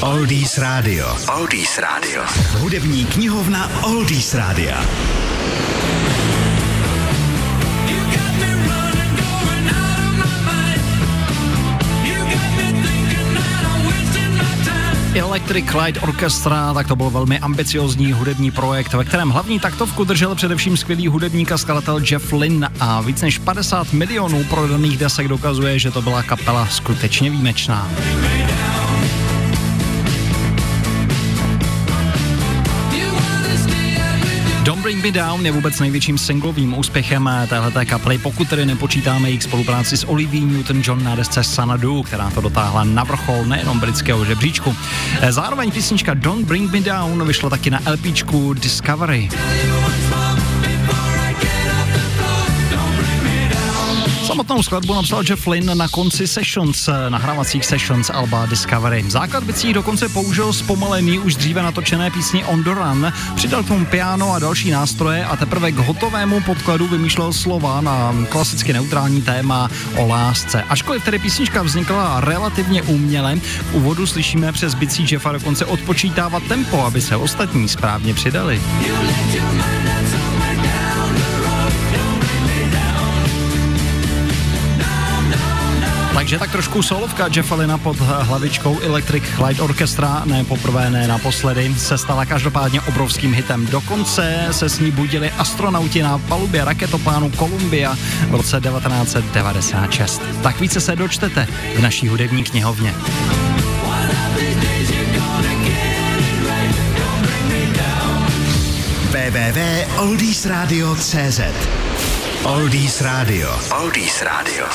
Oldies Radio. Oldies Radio. Hudební knihovna Oldies Rádia. Electric Light Orchestra, tak to byl velmi ambiciozní hudební projekt, ve kterém hlavní taktovku držel především skvělý hudebník a skladatel Jeff Lynn a víc než 50 milionů prodaných desek dokazuje, že to byla kapela skutečně výjimečná. Don't Bring Me Down je vůbec největším singlovým úspěchem téhleté kapely, pokud tedy nepočítáme jejich spolupráci s Olivia Newton-John na desce Sanadu, která to dotáhla na vrchol nejenom britského žebříčku. Zároveň písnička Don't Bring Me Down vyšla taky na LPčku Discovery. Samotnou skladbu napsal Jeff Lynn na konci sessions, nahrávacích sessions Alba Discovery. Základ bicí dokonce použil zpomalený už dříve natočené písni On the Run, přidal k tomu piano a další nástroje a teprve k hotovému podkladu vymýšlel slova na klasicky neutrální téma o lásce. Ačkoliv tedy písnička vznikla relativně uměle, v úvodu slyšíme přes bicí Jeffa dokonce odpočítávat tempo, aby se ostatní správně přidali. Takže tak trošku solovka Jeffa Lina pod hlavičkou Electric Light Orchestra, ne poprvé, ne naposledy, se stala každopádně obrovským hitem. Dokonce se s ní budili astronauti na palubě raketoplánu Columbia v roce 1996. Tak více se dočtete v naší hudební knihovně. www.oldiesradio.cz Oldies Radio. Oldies Radio.